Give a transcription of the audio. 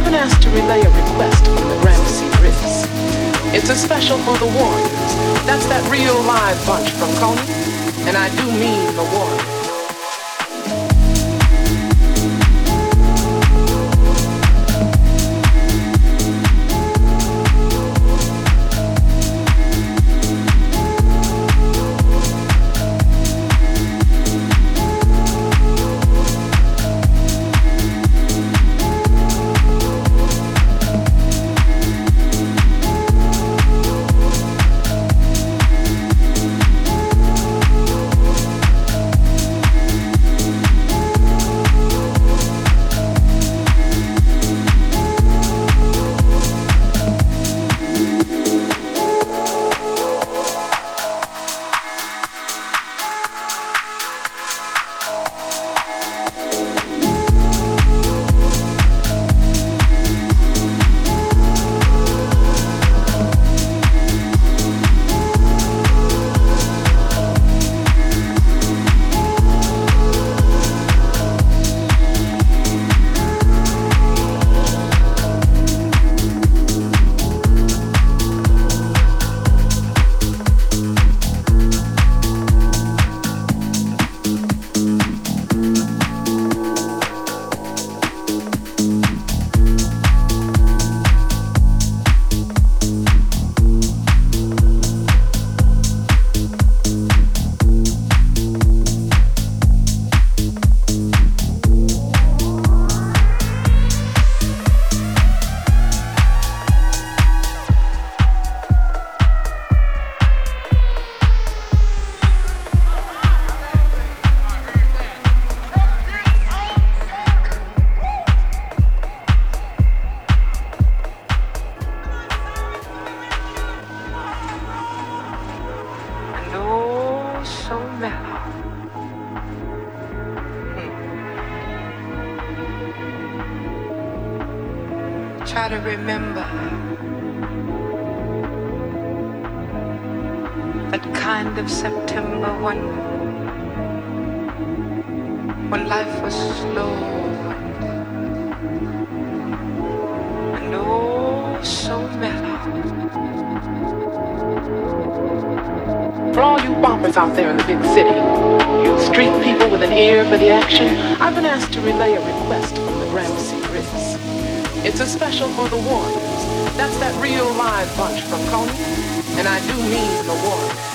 I've been asked to relay a request from the Gramercy Riffs. It's a special for the Warriors. That's that real live bunch from Coney, and I do mean the Warriors. Hmm. Try to remember. That kind of September one, when life was slow and oh so mellow. For all you out there in the big city. You street people with an ear for the action. I've been asked to relay a request from the Grand Secrets. It's a special for the Warriors. That's that real live bunch from Coney, and I do mean the Warriors.